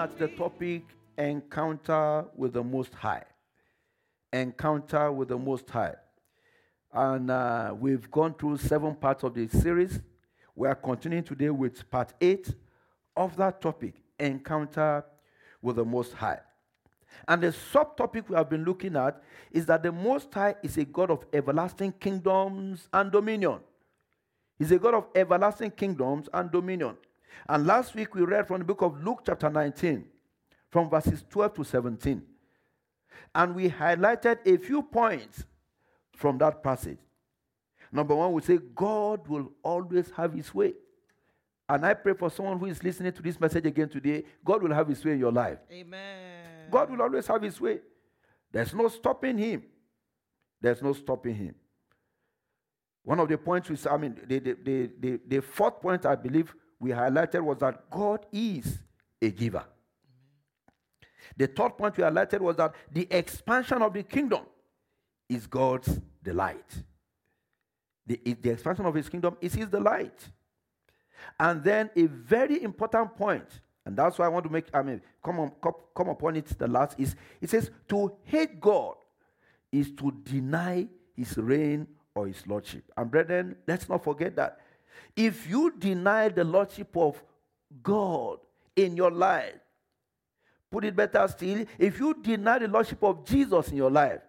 at the topic encounter with the Most High. Encounter with the Most High. And uh, we've gone through seven parts of the series. We are continuing today with part eight of that topic encounter with the Most High. And the subtopic we have been looking at is that the Most High is a God of everlasting kingdoms and dominion. He's a God of everlasting kingdoms and dominion. And last week we read from the book of Luke, chapter 19, from verses 12 to 17. And we highlighted a few points from that passage. Number one, we say God will always have his way. And I pray for someone who is listening to this message again today, God will have his way in your life. Amen. God will always have his way. There's no stopping him. There's no stopping him. One of the points, we, I mean, the, the, the, the fourth point I believe we highlighted was that God is a giver. The third point we highlighted was that the expansion of the kingdom is God's delight. The, the expansion of his kingdom is his delight. And then a very important point, and that's why I want to make, I mean, come, on, come, come upon it the last is it says to hate God is to deny his reign or his lordship. And brethren, let's not forget that. If you deny the lordship of God in your life, put it better still, if you deny the lordship of Jesus in your life,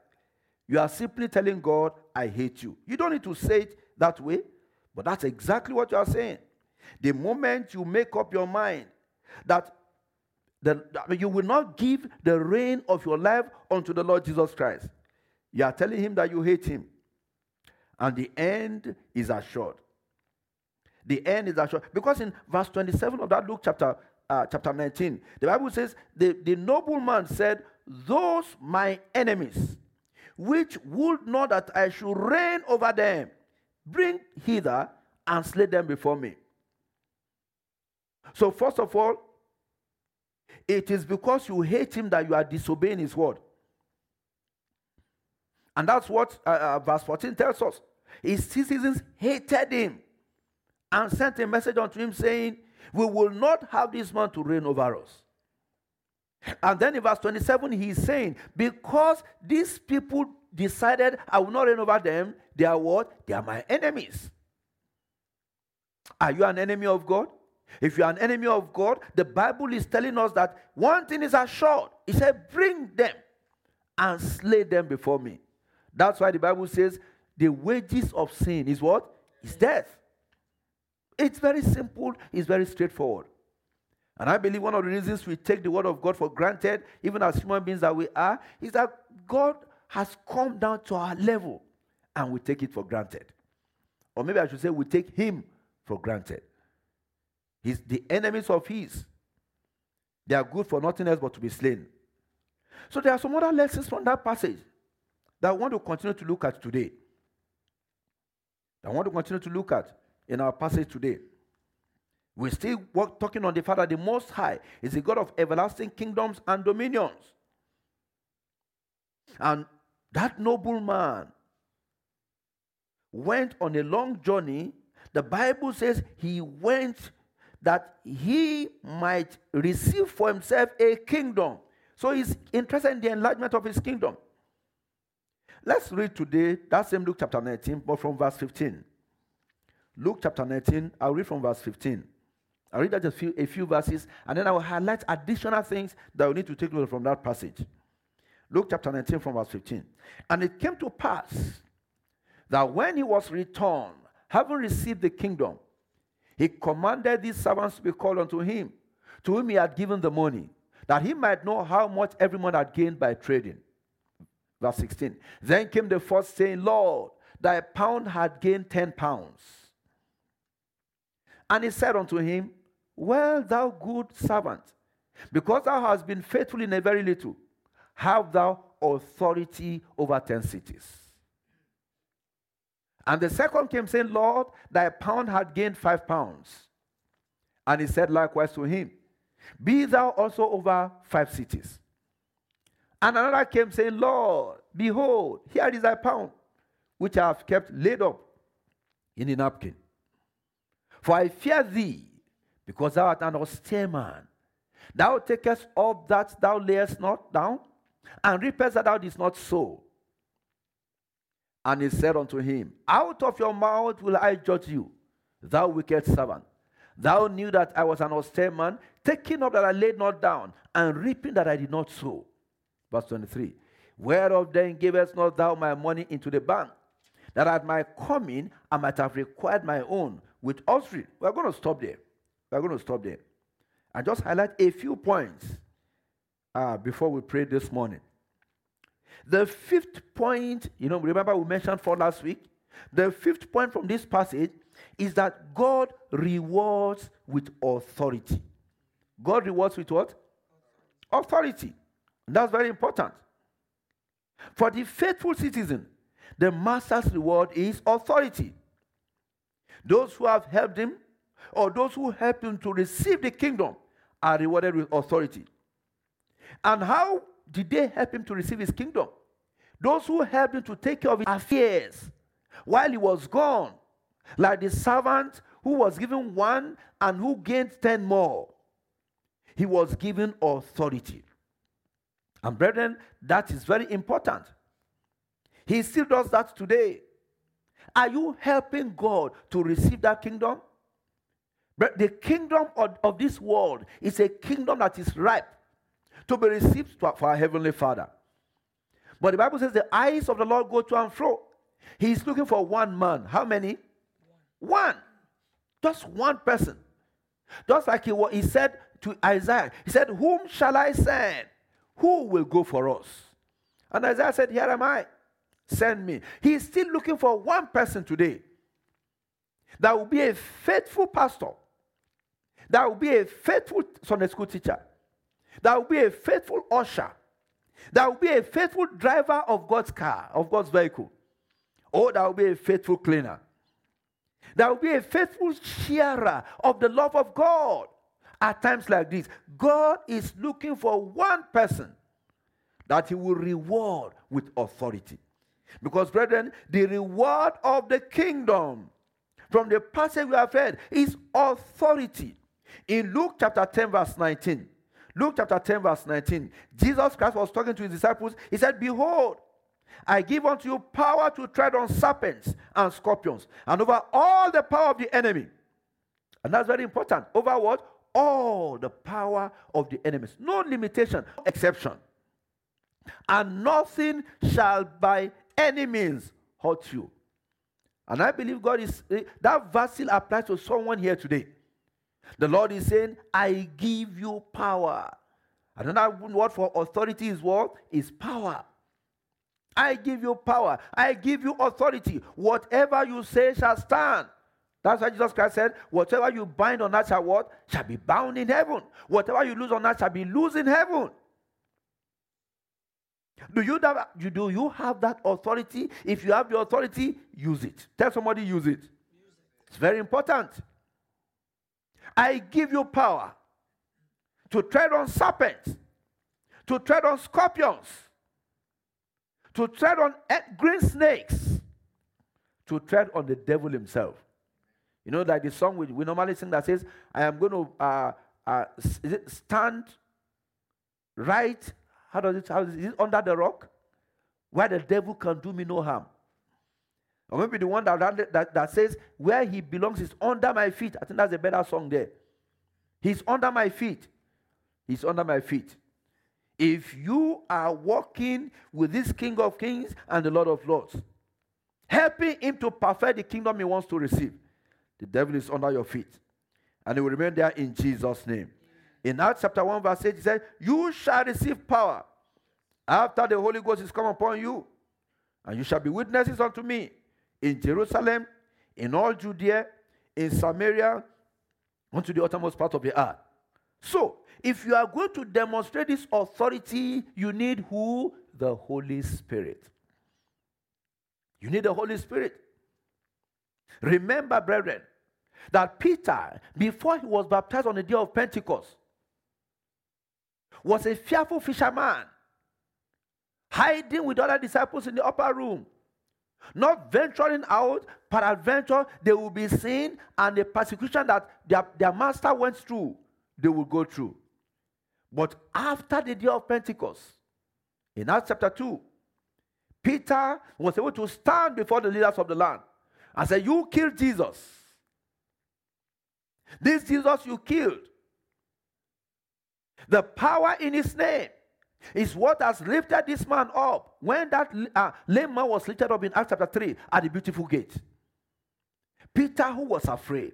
you are simply telling God, I hate you. You don't need to say it that way, but that's exactly what you are saying. The moment you make up your mind that the, you will not give the reign of your life unto the Lord Jesus Christ, you are telling him that you hate him. And the end is assured. The end is assured. Because in verse 27 of that Luke chapter, uh, chapter 19, the Bible says, the, the nobleman said, Those my enemies, which would not that I should reign over them, bring hither and slay them before me. So, first of all, it is because you hate him that you are disobeying his word. And that's what uh, uh, verse 14 tells us. His citizens hated him and sent a message unto him saying, We will not have this man to reign over us. And then in verse 27, he's saying, Because these people decided I will not reign over them, they are what? They are my enemies. Are you an enemy of God? If you are an enemy of God, the Bible is telling us that one thing is assured. He said, Bring them and slay them before me. That's why the Bible says the wages of sin is what? Is death. It's very simple, it's very straightforward. And I believe one of the reasons we take the word of God for granted, even as human beings that we are, is that God has come down to our level and we take it for granted. Or maybe I should say, we take Him for granted. He's the enemies of His. They are good for nothing else but to be slain. So there are some other lessons from that passage that I want to continue to look at today. That I want to continue to look at in our passage today. We're still work, talking on the Father, the Most High is the God of everlasting kingdoms and dominions. And that noble man went on a long journey. The Bible says he went that he might receive for himself a kingdom. So he's interested in the enlargement of his kingdom. Let's read today that same Luke chapter 19, but from verse 15. Luke chapter 19, I'll read from verse 15. I'll read that a few, a few verses, and then I will highlight additional things that we need to take note from that passage. Luke chapter 19, from verse 15. And it came to pass that when he was returned, having received the kingdom, he commanded these servants to be called unto him, to whom he had given the money, that he might know how much every had gained by trading. Verse 16. Then came the first saying, Lord, thy pound had gained ten pounds. And he said unto him, Well, thou good servant, because thou hast been faithful in a very little, have thou authority over ten cities. And the second came saying, Lord, thy pound had gained five pounds. And he said likewise to him, Be thou also over five cities. And another came saying, Lord, behold, here is thy pound, which I have kept laid up in a napkin. For I fear thee, because thou art an austere man, Thou takest up that thou layest not down, and reapest that thou didst not sow. And he said unto him, Out of your mouth will I judge you, thou wicked servant. Thou knew that I was an austere man, taking up that I laid not down, and reaping that I did not sow. Verse 23. Whereof then gavest not thou my money into the bank, that at my coming I might have required my own with usury. We're going to stop there. We're going to stop there. And just highlight a few points uh, before we pray this morning. The fifth point, you know, remember we mentioned for last week? The fifth point from this passage is that God rewards with authority. God rewards with what? Authority. That's very important. For the faithful citizen, the master's reward is authority. Those who have helped him or those who help him to receive the kingdom are rewarded with authority. And how did they help him to receive his kingdom? Those who helped him to take care of his affairs while he was gone, like the servant who was given one and who gained ten more. He was given authority. And brethren, that is very important. He still does that today. Are you helping God to receive that kingdom? But the kingdom of, of this world is a kingdom that is ripe to be received for our heavenly Father. But the Bible says the eyes of the Lord go to and fro. He is looking for one man. How many? One. one. Just one person. Just like he, he said to Isaiah, he said, Whom shall I send? Who will go for us? And Isaiah said, Here am I. Send me. He is still looking for one person today that will be a faithful pastor, that will be a faithful Sunday school teacher, that will be a faithful usher, that will be a faithful driver of God's car, of God's vehicle, or that will be a faithful cleaner. That will be a faithful sharer of the love of God. At times like this, God is looking for one person that He will reward with authority. Because, brethren, the reward of the kingdom from the passage we have read is authority. In Luke chapter 10, verse 19, Luke chapter 10, verse 19, Jesus Christ was talking to his disciples. He said, Behold, I give unto you power to tread on serpents and scorpions, and over all the power of the enemy. And that's very important. Over what? All the power of the enemies. No limitation, exception. And nothing shall by any means hurt you. And I believe God is, eh, that verse still applies to someone here today. The Lord is saying, I give you power. Another word for authority is what? Is power. I give you power. I give you authority. Whatever you say shall stand. That's why Jesus Christ said, Whatever you bind on earth shall what? Shall be bound in heaven. Whatever you lose on earth shall be loose in heaven. Do you, have, do you have that authority? If you have the authority, use it. Tell somebody, use it. Use it. It's very important. I give you power to tread on serpents, to tread on scorpions, to tread on green snakes, to tread on the devil himself. You know, like the song we, we normally sing that says, I am going to uh, uh, stand right. How does it, how is it under the rock? Where the devil can do me no harm. Or maybe the one that, that, that says, Where he belongs is under my feet. I think that's a better song there. He's under my feet. He's under my feet. If you are walking with this King of Kings and the Lord of Lords, helping him to perfect the kingdom he wants to receive, the devil is under your feet. And he will remain there in Jesus' name. In Acts chapter 1, verse 8, he said, You shall receive power after the Holy Ghost is come upon you, and you shall be witnesses unto me in Jerusalem, in all Judea, in Samaria, unto the uttermost part of the earth. So, if you are going to demonstrate this authority, you need who? The Holy Spirit. You need the Holy Spirit. Remember, brethren, that Peter, before he was baptized on the day of Pentecost, was a fearful fisherman, hiding with other disciples in the upper room. Not venturing out, peradventure, they will be seen, and the persecution that their, their master went through, they will go through. But after the day of Pentecost, in Acts chapter 2, Peter was able to stand before the leaders of the land and say, You killed Jesus. This Jesus you killed. The power in his name is what has lifted this man up when that uh, lame man was lifted up in Acts chapter 3 at the beautiful gate. Peter, who was afraid,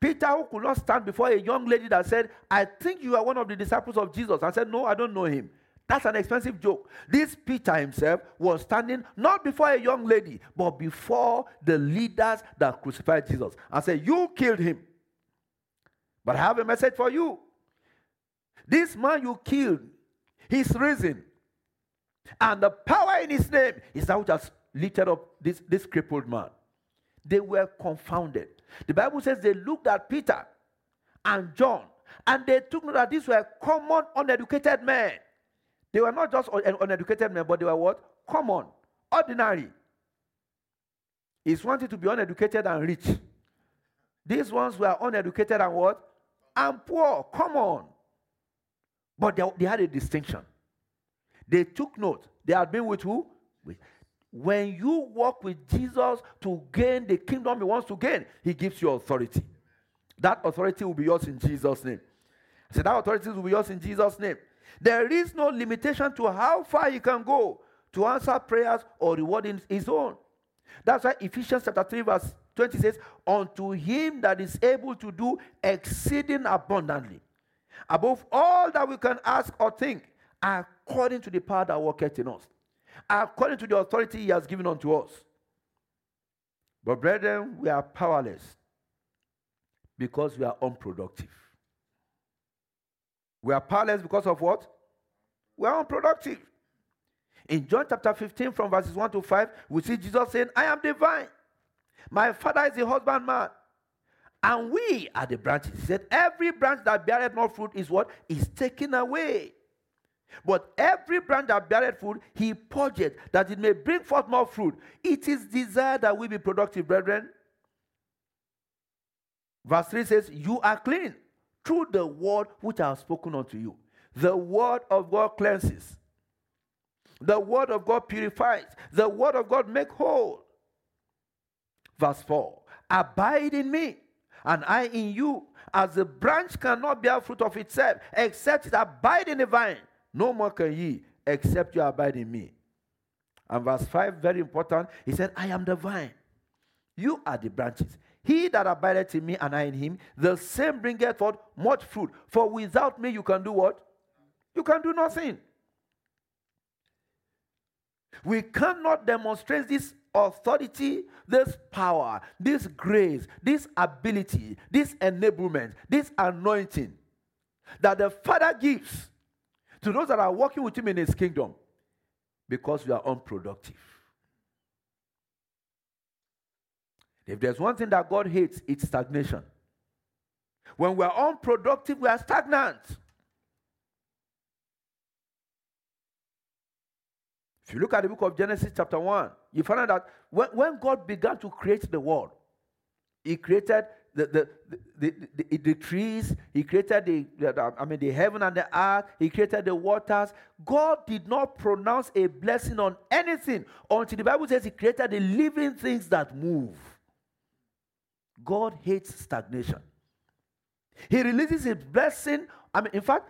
Peter, who could not stand before a young lady that said, I think you are one of the disciples of Jesus, and said, No, I don't know him. That's an expensive joke. This Peter himself was standing not before a young lady, but before the leaders that crucified Jesus and said, You killed him. But I have a message for you. This man you killed, he's risen. And the power in his name is that which has lifted up this, this crippled man. They were confounded. The Bible says they looked at Peter and John and they took note that these were common, uneducated men. They were not just uneducated men, but they were what? Common, ordinary. It's wanting to be uneducated and rich. These ones were uneducated and what? And poor, Come on. But they, they had a distinction. They took note. They had been with who? With when you walk with Jesus to gain the kingdom he wants to gain, he gives you authority. That authority will be yours in Jesus' name. I said, that authority will be yours in Jesus' name. There is no limitation to how far he can go to answer prayers or rewarding his own. That's why Ephesians chapter 3, verse 20 says, Unto him that is able to do exceeding abundantly, above all that we can ask or think, according to the power that worketh in us according to the authority he has given unto us. But, brethren, we are powerless because we are unproductive. We are powerless because of what? We are unproductive. In John chapter 15, from verses 1 to 5, we see Jesus saying, I am divine. My father is the husbandman. And we are the branches. He said, Every branch that beareth no fruit is what? Is taken away. But every branch that beareth fruit, he purgeth, that it may bring forth more fruit. It is desired that we be productive, brethren. Verse 3 says, You are clean through the word which I have spoken unto you. The word of God cleanses. The word of God purifies. The word of God make whole. Verse 4 Abide in me, and I in you, as the branch cannot bear fruit of itself, except it abide in the vine. No more can ye except you abide in me. And verse 5, very important. He said, I am the vine. You are the branches. He that abideth in me and I in him, the same bringeth forth much fruit. For without me you can do what? You can do nothing. We cannot demonstrate this authority, this power, this grace, this ability, this enablement, this anointing that the Father gives to those that are working with him in his kingdom because we are unproductive. If there's one thing that God hates, it's stagnation. When we're unproductive, we are stagnant. If you look at the book of Genesis, chapter 1, you find out that when, when God began to create the world, He created the, the, the, the, the, trees, he created the, the, I mean, the heaven and the earth, he created the waters. God did not pronounce a blessing on anything until the Bible says he created the living things that move. God hates stagnation. He releases his blessing. I mean, in fact,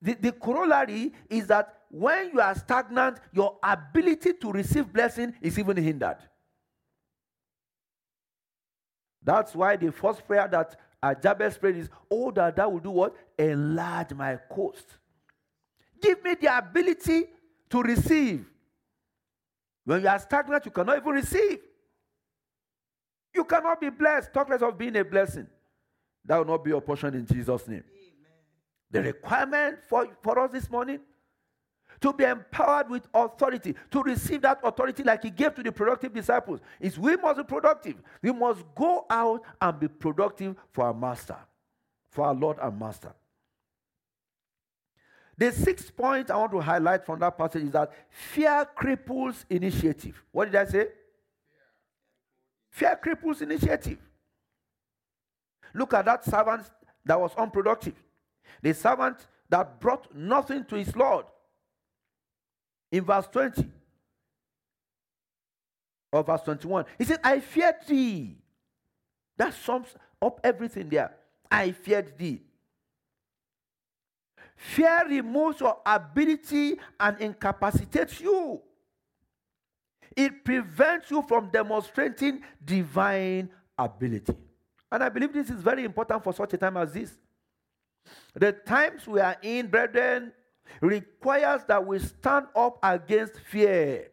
the, the corollary is that when you are stagnant, your ability to receive blessing is even hindered. That's why the first prayer that Jabez prayed is, Oh, that thou will do what? Enlarge my coast. Give me the ability to receive. When you are stagnant, you cannot even receive. You cannot be blessed. Talk less of being a blessing. That will not be your portion in Jesus' name. Amen. The requirement for, for us this morning to be empowered with authority, to receive that authority like he gave to the productive disciples, is we must be productive. We must go out and be productive for our master, for our Lord and master. The sixth point I want to highlight from that passage is that fear cripples initiative. What did I say? Fear cripples initiative. Look at that servant that was unproductive. The servant that brought nothing to his Lord. In verse 20 or verse 21, he said, I feared thee. That sums up everything there. I feared thee. Fear removes your ability and incapacitates you. It prevents you from demonstrating divine ability. And I believe this is very important for such a time as this. The times we are in, brethren, requires that we stand up against fear.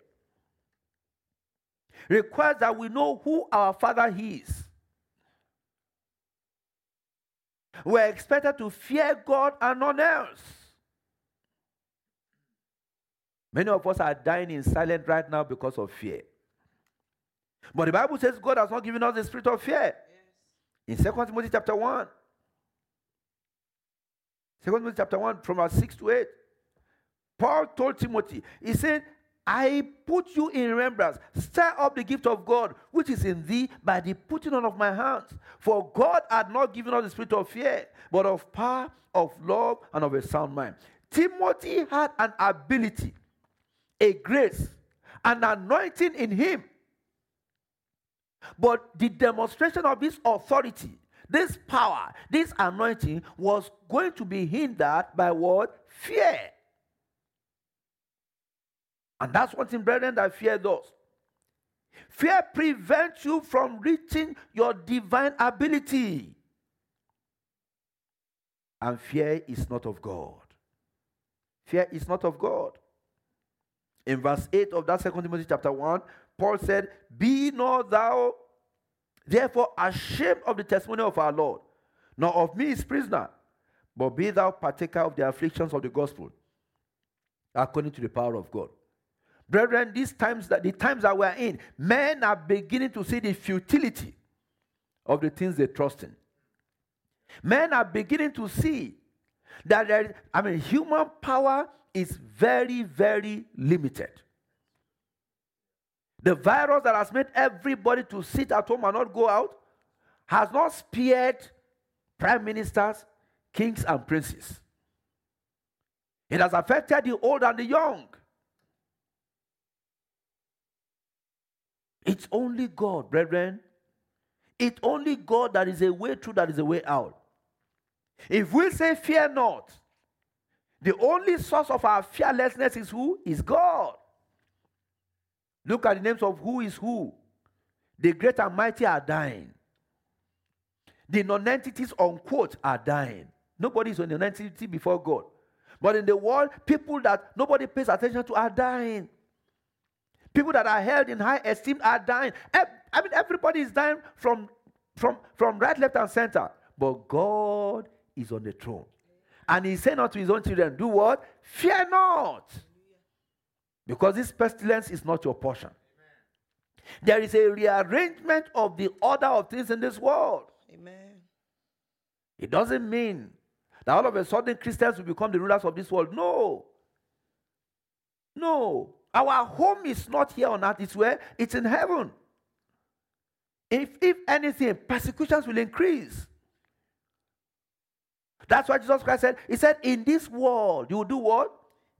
Requires that we know who our Father is. We're expected to fear God and none else. Many of us are dying in silence right now because of fear. But the Bible says God has not given us the spirit of fear. In 2 Timothy chapter 1. 2 Timothy chapter 1, from verse 6 to 8. Paul told Timothy, he said, I put you in remembrance. Stir up the gift of God, which is in thee by the putting on of my hands. For God had not given us the spirit of fear, but of power, of love, and of a sound mind. Timothy had an ability, a grace, an anointing in him. But the demonstration of this authority, this power, this anointing was going to be hindered by what? Fear. And that's one thing, brethren, that fear does. Fear prevents you from reaching your divine ability. And fear is not of God. Fear is not of God. In verse 8 of that second Timothy chapter 1, Paul said, Be not thou therefore ashamed of the testimony of our Lord, nor of me his prisoner, but be thou partaker of the afflictions of the gospel, according to the power of God. Brethren, these times that the times that we're in, men are beginning to see the futility of the things they trust in. Men are beginning to see that there, I mean, human power is very, very limited. The virus that has made everybody to sit at home and not go out has not spared prime ministers, kings, and princes. It has affected the old and the young. It's only God, brethren. It's only God that is a way through, that is a way out. If we say, Fear not, the only source of our fearlessness is who? Is God. Look at the names of who is who. The great and mighty are dying. The non entities, unquote, are dying. Nobody is an non-entity before God. But in the world, people that nobody pays attention to are dying. People that are held in high esteem are dying. I mean, everybody is dying from, from, from right, left, and center. But God is on the throne. And He said unto His own children, Do what? Fear not. Because this pestilence is not your portion. There is a rearrangement of the order of things in this world. Amen. It doesn't mean that all of a sudden Christians will become the rulers of this world. No. No. Our home is not here on earth, it's where? It's in heaven. If, if anything, persecutions will increase. That's why Jesus Christ said, He said, In this world, you will do what?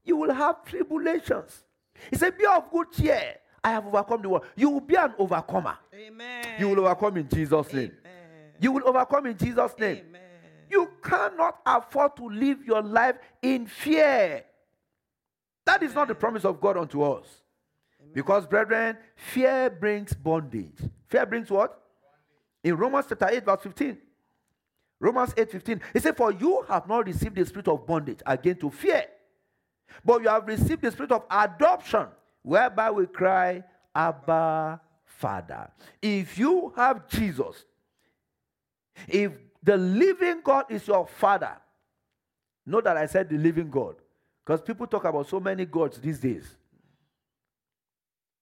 You will have tribulations. He said, Be of good cheer. I have overcome the world. You will be an overcomer. Amen. You will overcome in Jesus' name. Amen. You will overcome in Jesus' name. Amen. You cannot afford to live your life in fear. That is not the promise of God unto us. Because, brethren, fear brings bondage. Fear brings what? In Romans chapter 8, verse 15. Romans 8 15. He said, For you have not received the spirit of bondage again to fear, but you have received the spirit of adoption, whereby we cry, Abba, Father. If you have Jesus, if the living God is your Father, know that I said the living God. Because people talk about so many gods these days.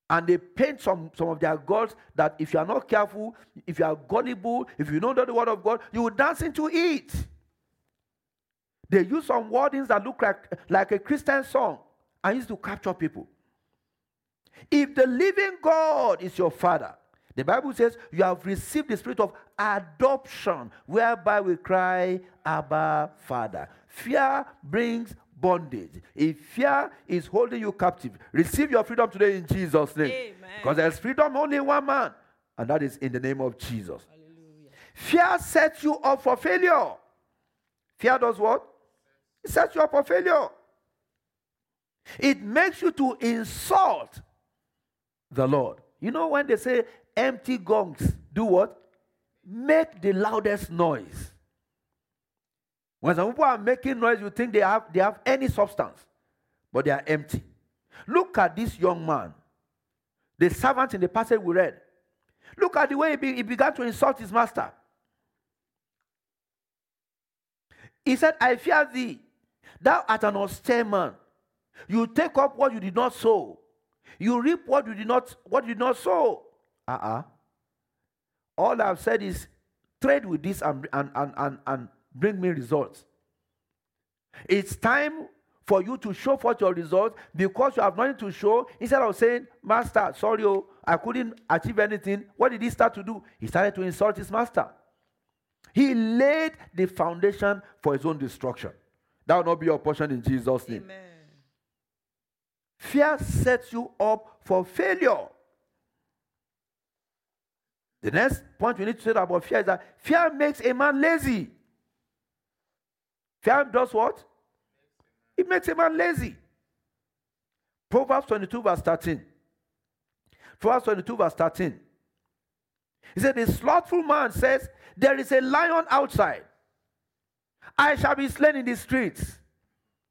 And they paint some, some of their gods that if you are not careful, if you are gullible, if you don't know the word of God, you will dance into it. They use some wordings that look like, like a Christian song and used to capture people. If the living God is your father, the Bible says you have received the spirit of adoption, whereby we cry, Abba, Father. fear brings bondage. If fear is holding you captive, receive your freedom today in Jesus' name. Amen. Because there's freedom only in one man, and that is in the name of Jesus. Hallelujah. Fear sets you up for failure. Fear does what? It sets you up for failure. It makes you to insult the Lord. You know when they say empty gongs do what? Make the loudest noise. When some people are making noise, you think they have, they have any substance, but they are empty. Look at this young man, the servant in the passage we read. Look at the way he, be, he began to insult his master. He said, I fear thee, thou art an austere man. You take up what you did not sow. You reap what you did not what you did not sow. Uh-uh. All I've said is trade with this and, and, and, and, and bring me results. It's time for you to show forth your results because you have nothing to show. Instead of saying, Master, sorry, oh, I couldn't achieve anything. What did he start to do? He started to insult his master. He laid the foundation for his own destruction. That will not be your portion in Jesus' name. Amen. Fear sets you up for failure. The next point we need to say about fear is that fear makes a man lazy. Fear does what? It makes a man lazy. Proverbs 22, verse 13. Proverbs 22, verse 13. He said, The slothful man says, There is a lion outside. I shall be slain in the streets.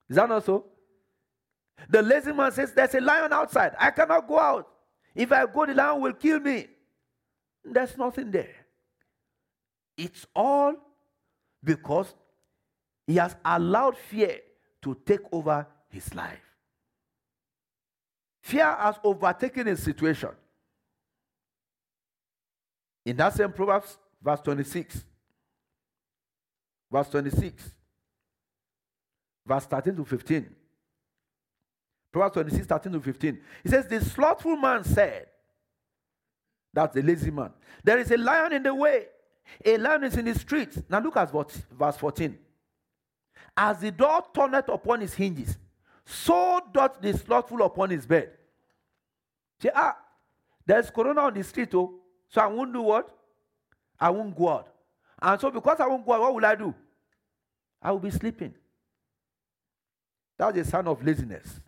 Is that not so? The lazy man says, There's a lion outside. I cannot go out. If I go, the lion will kill me. There's nothing there. It's all because he has allowed fear to take over his life. Fear has overtaken his situation. In that same Proverbs, verse 26, verse 26, verse 13 to 15. Proverbs 26, 13 to 15. He says, The slothful man said, That's the lazy man. There is a lion in the way, a lion is in the streets. Now look at verse 14. As the door turneth upon his hinges, so doth the slothful upon his bed. Say, ah, there's corona on the street, oh, so I won't do what? I won't go out. And so because I won't go out, what will I do? I will be sleeping. That's a sign of laziness.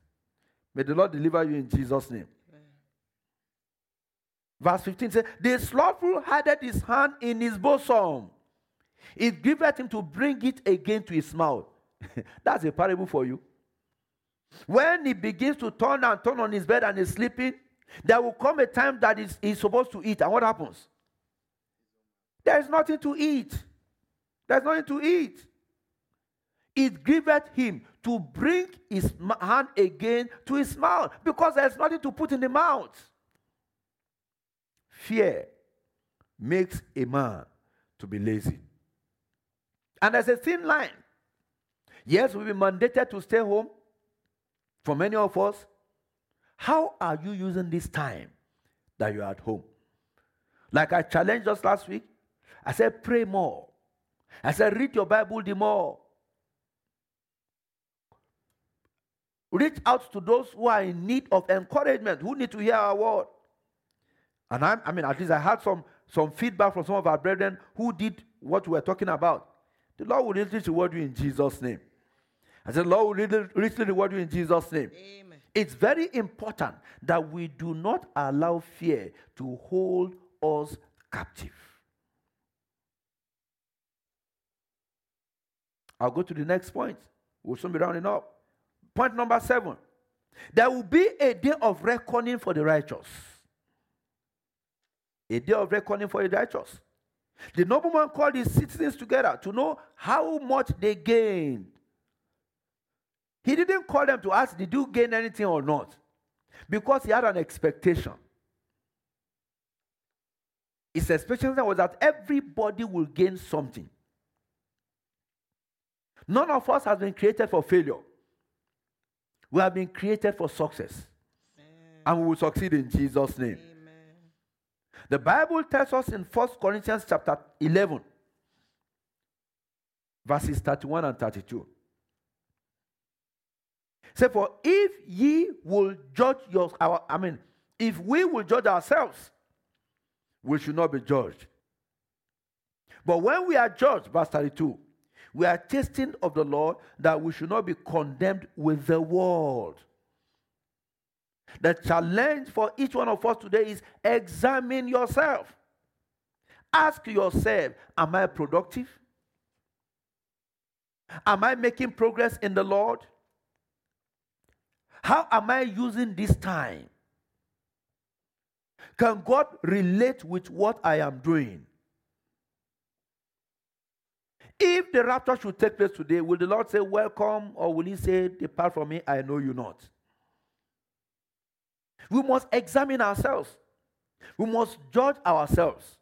May the Lord deliver you in Jesus' name. Verse 15 says, The slothful hideth his hand in his bosom. It giveth him to bring it again to his mouth. That's a parable for you. When he begins to turn and turn on his bed and is sleeping, there will come a time that he's, he's supposed to eat. And what happens? There is nothing to eat. There's nothing to eat. It grieved him to bring his hand again to his mouth because there's nothing to put in the mouth. Fear makes a man to be lazy. And there's a thin line. Yes, we've been mandated to stay home for many of us. How are you using this time that you're at home? Like I challenged us last week, I said, pray more. I said, read your Bible the more. Reach out to those who are in need of encouragement, who need to hear our word. And I'm, I mean, at least I had some, some feedback from some of our brethren who did what we were talking about. The Lord will richly reward you in Jesus' name. I said, Lord richly reward you in Jesus' name. Amen. It's very important that we do not allow fear to hold us captive. I'll go to the next point. We'll soon be rounding up. Point number seven. There will be a day of reckoning for the righteous. A day of reckoning for the righteous. The nobleman called his citizens together to know how much they gained. He didn't call them to ask, Did you gain anything or not? Because he had an expectation. His expectation was that everybody will gain something. None of us has been created for failure. We have been created for success. Amen. And we will succeed in Jesus' name. Amen. The Bible tells us in 1 Corinthians chapter 11, verses 31 and 32. Say, for if ye will judge your, our, I mean, if we will judge ourselves, we should not be judged. But when we are judged, verse 32, we are tasting of the Lord that we should not be condemned with the world. The challenge for each one of us today is examine yourself. Ask yourself, am I productive? Am I making progress in the Lord? How am I using this time? Can God relate with what I am doing? If the rapture should take place today, will the Lord say, Welcome, or will He say, Depart from me, I know you not? We must examine ourselves. We must judge ourselves.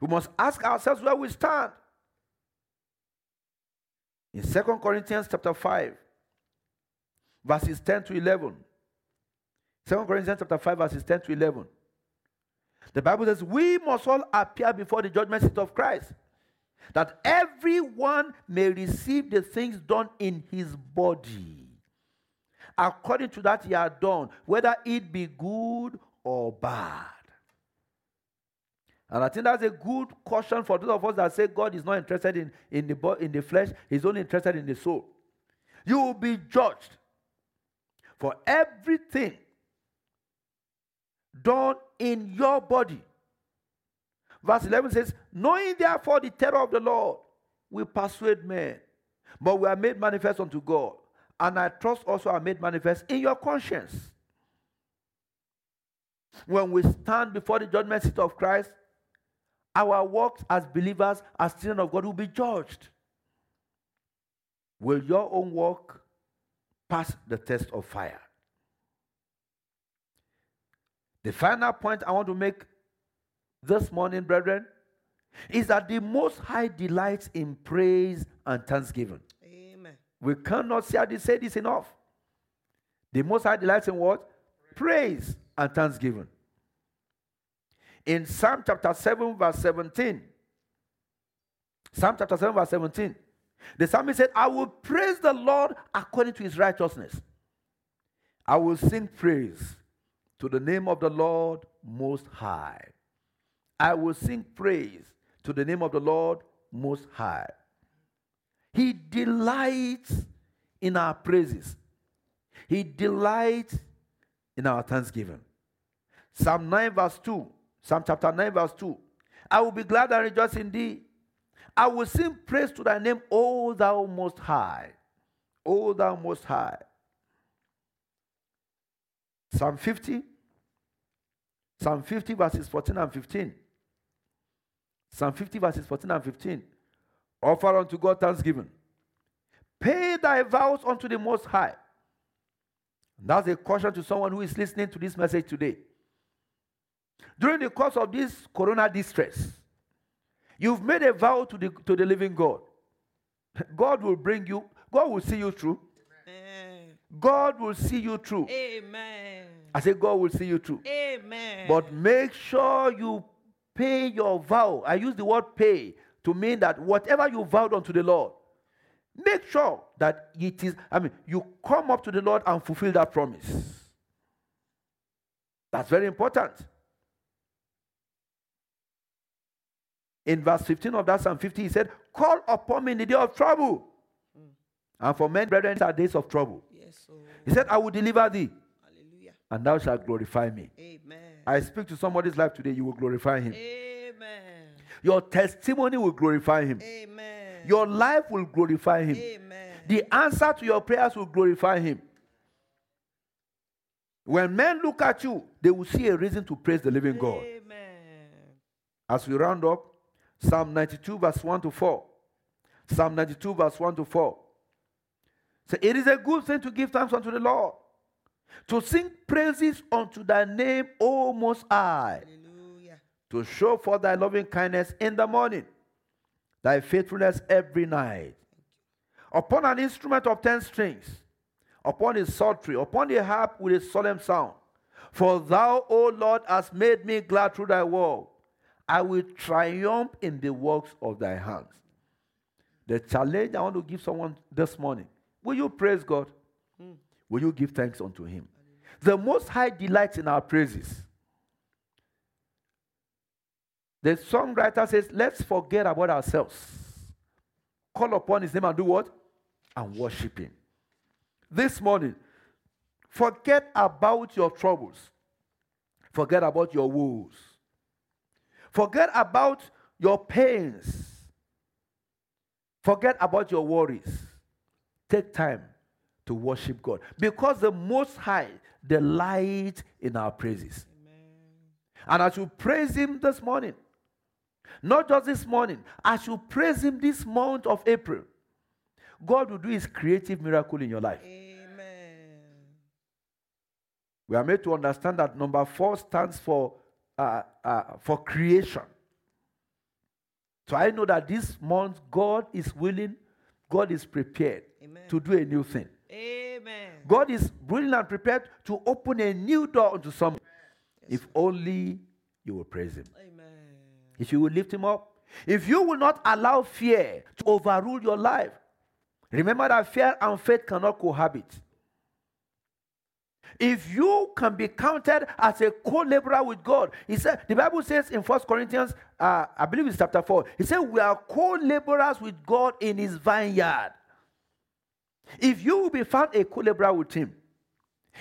We must ask ourselves where we stand. In 2 Corinthians chapter 5, verses 10 to 11. 2 Corinthians chapter 5, verses 10 to 11. The Bible says, We must all appear before the judgment seat of Christ, that everyone may receive the things done in his body, according to that he had done, whether it be good or bad. And I think that's a good caution for those of us that say God is not interested in, in, the, in the flesh, He's only interested in the soul. You will be judged for everything done in your body. Verse 11 says, Knowing therefore the terror of the Lord, we persuade men, but we are made manifest unto God. And I trust also are made manifest in your conscience. When we stand before the judgment seat of Christ, our works as believers, as children of God, will be judged. Will your own work pass the test of fire. The final point I want to make this morning, brethren, is that the Most High delights in praise and thanksgiving. Amen. We cannot say I say this enough. The Most High delights in what? Praise and thanksgiving. In Psalm chapter 7, verse 17, Psalm chapter 7, verse 17, the psalmist said, I will praise the Lord according to his righteousness. I will sing praise to the name of the Lord Most High. I will sing praise to the name of the Lord Most High. He delights in our praises, He delights in our thanksgiving. Psalm 9, verse 2. Psalm chapter 9, verse 2. I will be glad and rejoice in thee. I will sing praise to thy name, O thou most high. O thou most high. Psalm 50. Psalm 50, verses 14 and 15. Psalm 50, verses 14 and 15. Offer unto God thanksgiving. Pay thy vows unto the Most High. That's a caution to someone who is listening to this message today. During the course of this corona distress, You've made a vow to the, to the living God. God will bring you, God will see you through. Amen. God will see you through. Amen. I say, God will see you through. Amen. But make sure you pay your vow. I use the word pay to mean that whatever you vowed unto the Lord, make sure that it is, I mean, you come up to the Lord and fulfill that promise. That's very important. In verse 15 of that Psalm 50, he said, Call upon me in the day of trouble. Mm. And for men, brethren, are days of trouble. Yes, He said, I will deliver thee. Hallelujah. And thou shalt glorify me. Amen. I speak to somebody's life today, you will glorify him. Amen. Your testimony will glorify him. Amen. Your life will glorify him. Amen. The answer to your prayers will glorify him. When men look at you, they will see a reason to praise the living God. Amen. As we round up, Psalm 92, verse 1 to 4. Psalm 92, verse 1 to 4. So it is a good thing to give thanks unto the Lord, to sing praises unto thy name, O Most High, Hallelujah. to show forth thy loving kindness in the morning, thy faithfulness every night. Upon an instrument of ten strings, upon a psaltery, upon a harp with a solemn sound. For thou, O Lord, hast made me glad through thy word. I will triumph in the works of thy hands. The challenge I want to give someone this morning will you praise God? mm. will you give thanks unto him? The Most High delights in our praises. The songwriter says, Let's forget about ourselves. Call upon his name and do what? And worship him. This morning, forget about your troubles. Forget about your woes. Forget about your pains. Forget about your worries. Take time to worship God because the Most High delights in our praises. Amen. And as you praise Him this morning, not just this morning, as you praise Him this month of April, God will do His creative miracle in your life. Amen. We are made to understand that number four stands for uh, uh, for creation. So I know that this month God is willing, God is prepared Amen. to do a new thing. Amen. God is willing and prepared to open a new door unto someone. Yes, if only you will praise Him. Amen. If you will lift Him up. If you will not allow fear to overrule your life. Remember that fear and faith cannot cohabit. If you can be counted as a co-laborer with God, he said the Bible says in First Corinthians, uh, I believe it's chapter four. He said we are co-laborers with God in His vineyard. If you will be found a co-laborer with Him,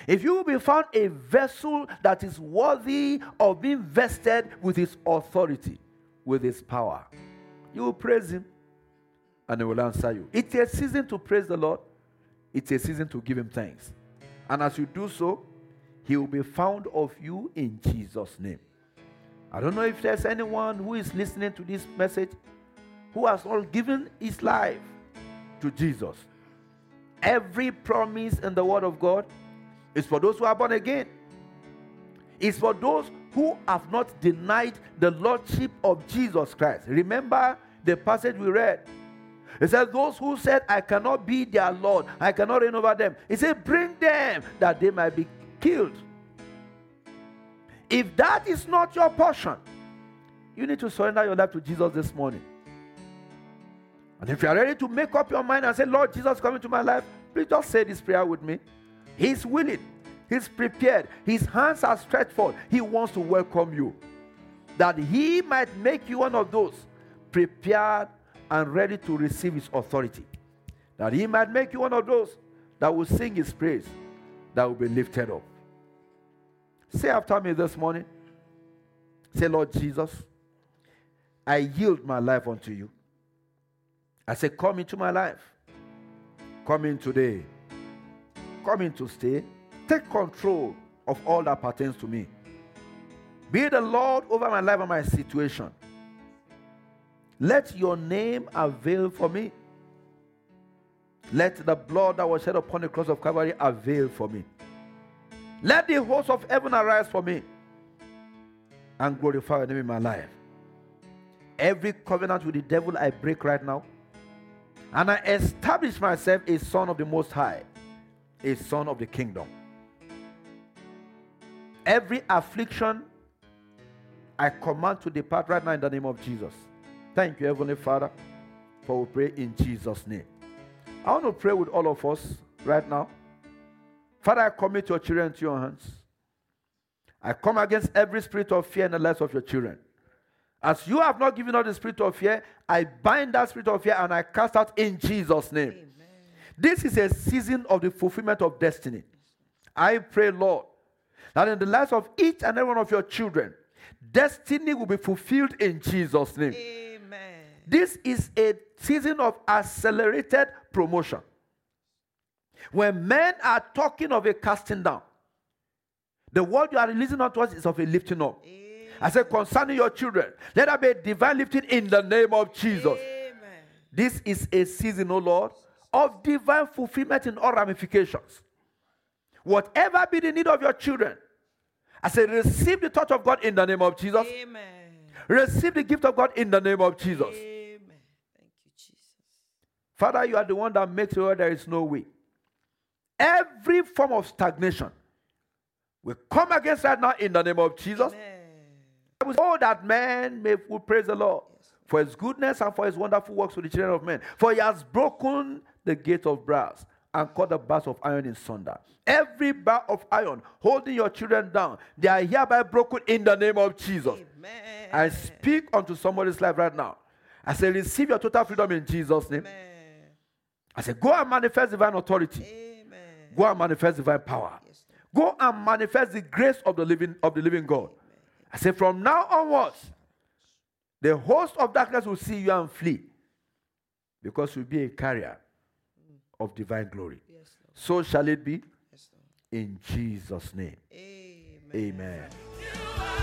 if you will be found a vessel that is worthy of being vested with His authority, with His power, you will praise Him, and He will answer you. It's a season to praise the Lord. It's a season to give Him thanks. And as you do so, he will be found of you in Jesus' name. I don't know if there's anyone who is listening to this message who has all given his life to Jesus. Every promise in the Word of God is for those who are born again. It's for those who have not denied the Lordship of Jesus Christ. Remember the passage we read he said, Those who said, I cannot be their Lord, I cannot reign over them. He said, Bring them that they might be killed. If that is not your portion, you need to surrender your life to Jesus this morning. And if you are ready to make up your mind and say, Lord Jesus, come into my life, please just say this prayer with me. He's willing, He's prepared, His hands are stretched forth. He wants to welcome you. That He might make you one of those prepared and ready to receive his authority. That he might make you one of those that will sing his praise, that will be lifted up. Say after me this morning, say, Lord Jesus, I yield my life unto you. I say, Come into my life. Come in today. Come in to stay. Take control of all that pertains to me. Be the Lord over my life and my situation. Let your name avail for me. Let the blood that was shed upon the cross of Calvary avail for me. Let the host of heaven arise for me and glorify your name in my life. Every covenant with the devil I break right now. And I establish myself a son of the Most High, a son of the kingdom. Every affliction I command to depart right now in the name of Jesus. Thank you, Heavenly Father, for we pray in Jesus' name. I want to pray with all of us right now. Father, I commit your children to your hands. I come against every spirit of fear in the lives of your children. As you have not given us the spirit of fear, I bind that spirit of fear and I cast out in Jesus' name. Amen. This is a season of the fulfillment of destiny. I pray, Lord, that in the lives of each and every one of your children, destiny will be fulfilled in Jesus' name. Amen. This is a season of accelerated promotion. When men are talking of a casting down, the word you are releasing unto us is of a lifting up. Amen. I said, concerning your children, let there be a divine lifting in the name of Jesus. Amen. This is a season, O oh Lord, of divine fulfillment in all ramifications. Whatever be the need of your children, I say, receive the touch of God in the name of Jesus. Amen. Receive the gift of God in the name of Jesus. Amen. Thank you, Jesus. Father, you are the one that makes sure there is no way. Every form of stagnation we come against that now in the name of Jesus. Amen. Oh, that man may will praise the Lord yes. for his goodness and for his wonderful works with the children of men. For he has broken the gate of brass and cut the bars of iron in sunder. Every bar of iron holding your children down, they are hereby broken in the name of Jesus. Amen. I speak unto somebody's life right now. I say, receive your total freedom in Jesus' name. Amen. I say, go and manifest divine authority. Amen. Go and manifest divine power. Yes, go and manifest the grace of the living of the living God. I say, from now onwards, the host of darkness will see you and flee, because you'll be a carrier of divine glory. Yes, so shall it be. Yes, in Jesus' name. Amen. Amen.